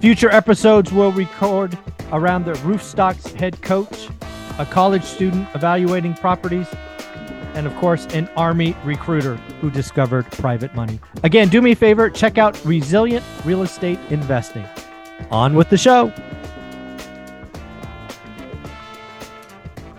Future episodes will record around the Roofstock's head coach, a college student evaluating properties, and of course, an Army recruiter who discovered private money. Again, do me a favor, check out Resilient Real Estate Investing. On with the show.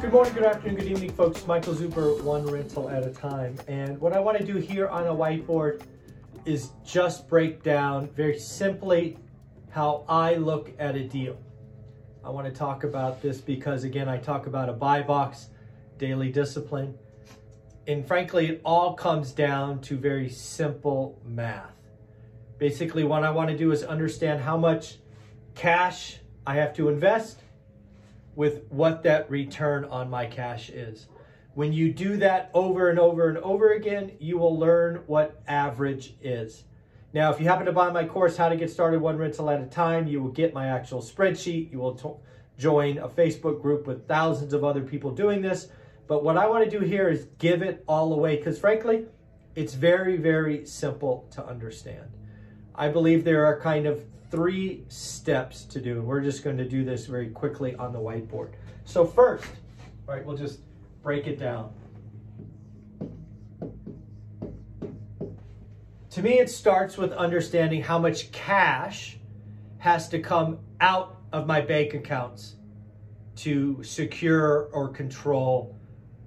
Good morning, good afternoon, good evening, folks. Michael Zuber, one rental at a time. And what I want to do here on a whiteboard is just break down very simply how I look at a deal. I want to talk about this because, again, I talk about a buy box, daily discipline. And frankly, it all comes down to very simple math. Basically, what I want to do is understand how much cash I have to invest with what that return on my cash is. When you do that over and over and over again, you will learn what average is. Now, if you happen to buy my course, How to Get Started One Rental at a Time, you will get my actual spreadsheet. You will join a Facebook group with thousands of other people doing this. But what I want to do here is give it all away because, frankly, it's very, very simple to understand. I believe there are kind of three steps to do, and we're just going to do this very quickly on the whiteboard. So, first, right? we'll just break it down. To me, it starts with understanding how much cash has to come out of my bank accounts to secure or control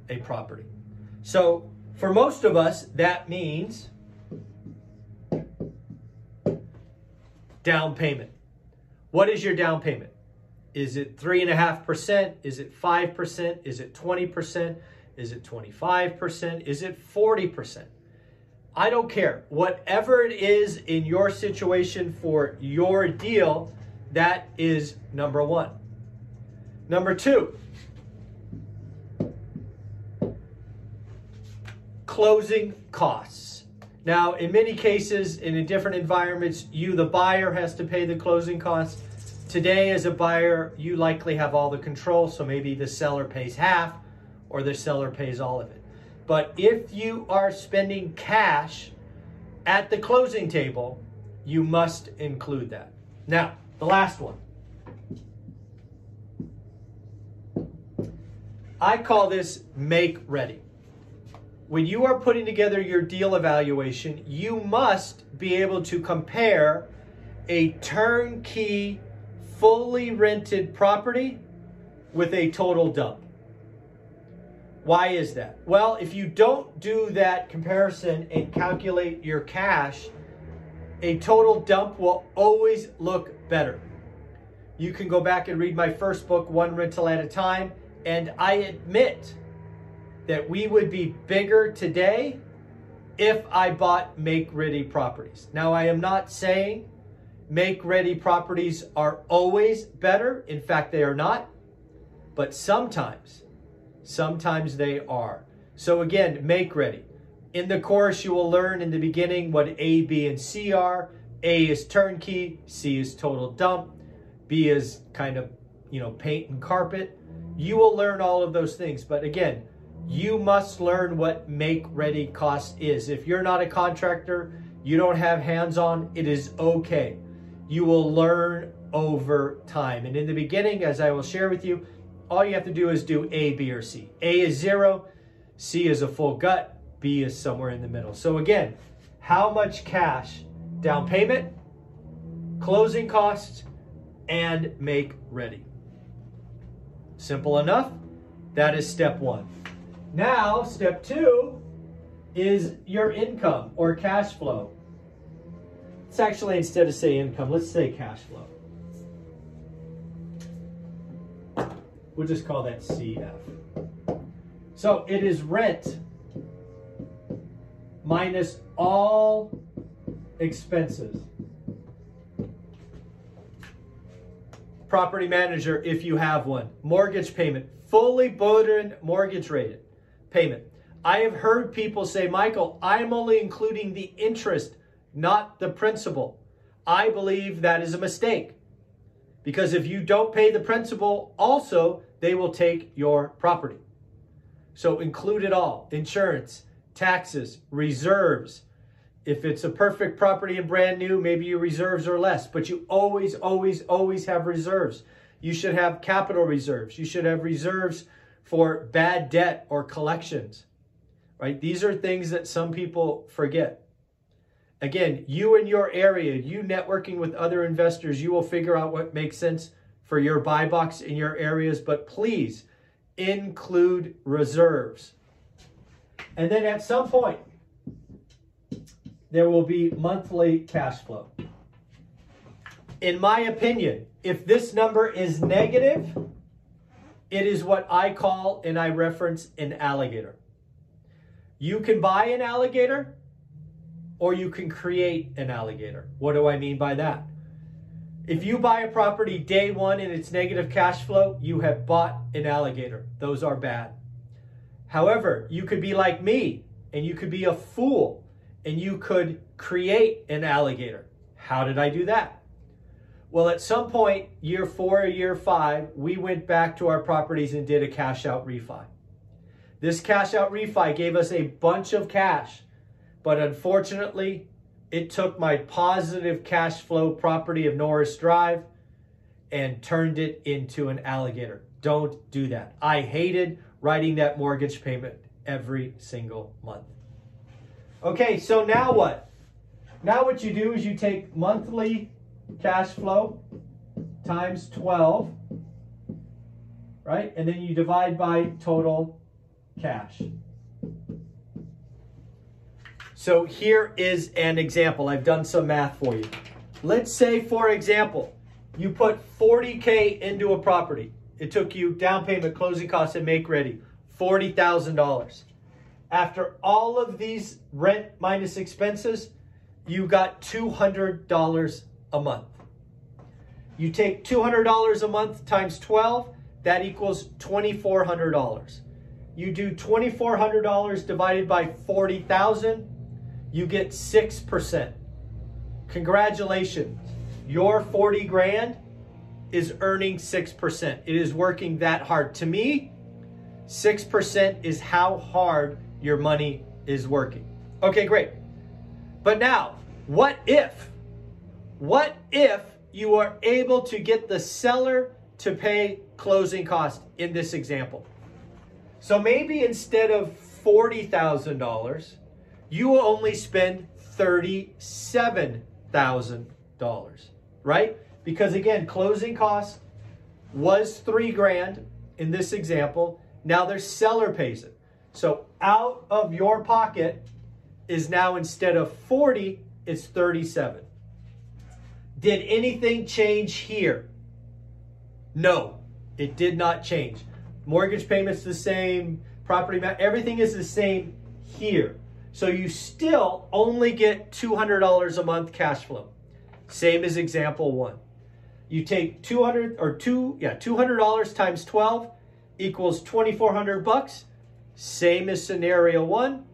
a property. So, for most of us, that means down payment. What is your down payment? Is it 3.5%? Is it 5%? Is it 20%? Is it 25%? Is it 40%? I don't care. Whatever it is in your situation for your deal, that is number one. Number two, closing costs. Now, in many cases, in different environments, you, the buyer, has to pay the closing costs. Today, as a buyer, you likely have all the control, so maybe the seller pays half or the seller pays all of it. But if you are spending cash at the closing table, you must include that. Now, the last one. I call this make ready. When you are putting together your deal evaluation, you must be able to compare a turnkey, fully rented property with a total dump. Why is that? Well, if you don't do that comparison and calculate your cash, a total dump will always look better. You can go back and read my first book, One Rental at a Time, and I admit that we would be bigger today if I bought make ready properties. Now, I am not saying make ready properties are always better. In fact, they are not. But sometimes Sometimes they are. So again, make ready. In the course, you will learn in the beginning what A, B, and C are. A is turnkey, C is total dump, B is kind of, you know, paint and carpet. You will learn all of those things. But again, you must learn what make ready cost is. If you're not a contractor, you don't have hands on, it is okay. You will learn over time. And in the beginning, as I will share with you, all you have to do is do A, B, or C. A is zero, C is a full gut, B is somewhere in the middle. So again, how much cash, down payment, closing costs, and make ready. Simple enough. That is step one. Now, step two is your income or cash flow. Let's actually, instead of say income, let's say cash flow. We'll just call that CF. So it is rent minus all expenses. property manager if you have one. Mortgage payment, fully burdened mortgage rated payment. I have heard people say, Michael, I'm only including the interest, not the principal. I believe that is a mistake. Because if you don't pay the principal, also, they will take your property. So include it all insurance, taxes, reserves. If it's a perfect property and brand new, maybe your reserves are less, but you always, always, always have reserves. You should have capital reserves. You should have reserves for bad debt or collections, right? These are things that some people forget. Again, you in your area, you networking with other investors, you will figure out what makes sense for your buy box in your areas, but please include reserves. And then at some point, there will be monthly cash flow. In my opinion, if this number is negative, it is what I call and I reference an alligator. You can buy an alligator or you can create an alligator. What do I mean by that? If you buy a property day one and it's negative cash flow, you have bought an alligator. Those are bad. However, you could be like me and you could be a fool and you could create an alligator. How did I do that? Well, at some point, year four or year five, we went back to our properties and did a cash out refi. This cash out refi gave us a bunch of cash but unfortunately, it took my positive cash flow property of Norris Drive and turned it into an alligator. Don't do that. I hated writing that mortgage payment every single month. Okay, so now what? Now what you do is you take monthly cash flow times 12, right? And then you divide by total cash. So here is an example. I've done some math for you. Let's say, for example, you put 40K into a property. It took you down payment, closing costs, and make ready, $40,000. After all of these rent minus expenses, you got $200 a month. You take $200 a month times 12, that equals $2,400. You do $2,400 divided by 40,000, you get 6%. Congratulations. Your 40 grand is earning 6%. It is working that hard. To me, 6% is how hard your money is working. Okay, great. But now, what if? What if you are able to get the seller to pay closing costs in this example? So maybe instead of $40,000, you will only spend $37,000, right? Because again, closing cost was three grand in this example. Now their seller pays it. So out of your pocket is now instead of 40, it's 37. Did anything change here? No, it did not change. Mortgage payments the same, property, everything is the same here. So you still only get $200 a month cash flow. Same as example one. You take 200 or two, yeah, $200 times 12 equals 2,400 bucks. Same as scenario one.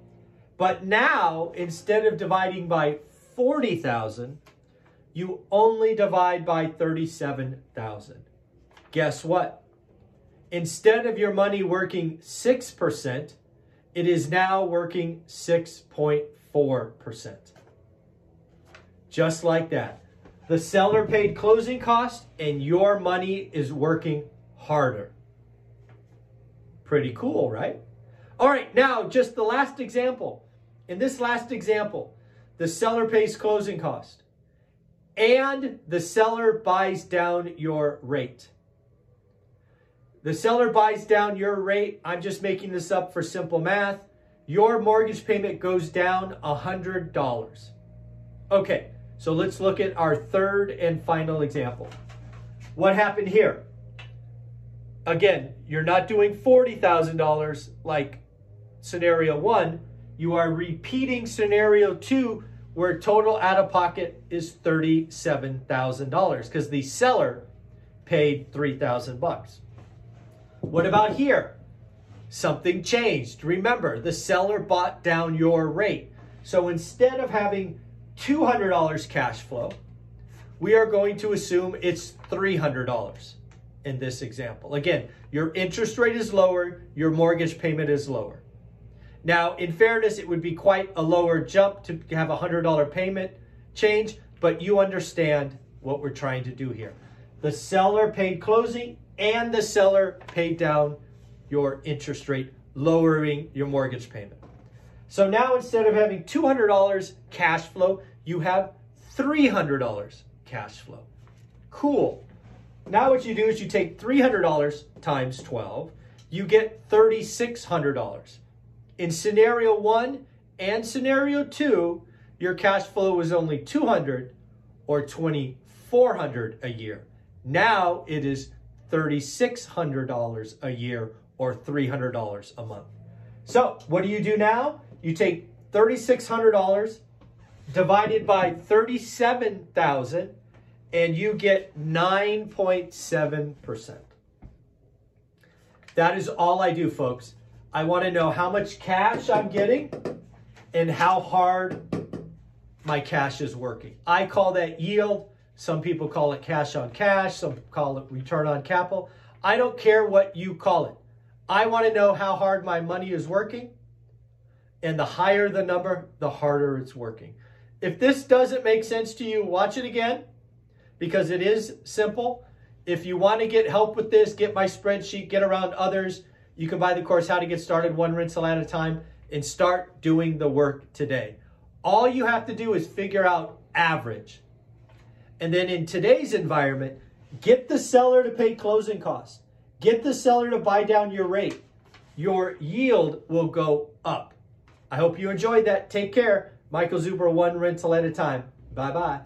But now, instead of dividing by 40,000, you only divide by 37,000. Guess what? Instead of your money working 6%, it is now working 6.4%. Just like that. The seller paid closing costs and your money is working harder. Pretty cool, right? All right, now just the last example. In this last example, the seller pays closing cost and the seller buys down your rate. The seller buys down your rate. I'm just making this up for simple math. Your mortgage payment goes down $100. Okay, so let's look at our third and final example. What happened here? Again, you're not doing $40,000 like scenario one. You are repeating scenario two where total out of pocket is $37,000 because the seller paid 3000 bucks. What about here? Something changed. Remember, the seller bought down your rate. So instead of having $200 cash flow, we are going to assume it's $300 in this example. Again, your interest rate is lower, your mortgage payment is lower. Now, in fairness, it would be quite a lower jump to have a $100 payment change, but you understand what we're trying to do here. The seller paid closing and the seller paid down your interest rate, lowering your mortgage payment. So now instead of having $200 cash flow, you have $300 cash flow. Cool. Now what you do is you take $300 times 12, you get $3,600. In scenario one and scenario two, your cash flow was only 200 or 2400 a year. Now it is $3,600 a year or $300 a month. So what do you do now? You take $3,600 divided by 37,000 and you get 9.7%. That is all I do, folks. I want to know how much cash I'm getting and how hard my cash is working. I call that yield. Some people call it cash on cash. Some call it return on capital. I don't care what you call it. I want to know how hard my money is working. And the higher the number, the harder it's working. If this doesn't make sense to you, watch it again because it is simple. If you want to get help with this, get my spreadsheet, get around others, you can buy the course, How to Get Started One Rental at a Time, and start doing the work today. All you have to do is figure out average. And then in today's environment, get the seller to pay closing costs. Get the seller to buy down your rate. Your yield will go up. I hope you enjoyed that. Take care. Michael Zuber, one rental at a time. Bye bye.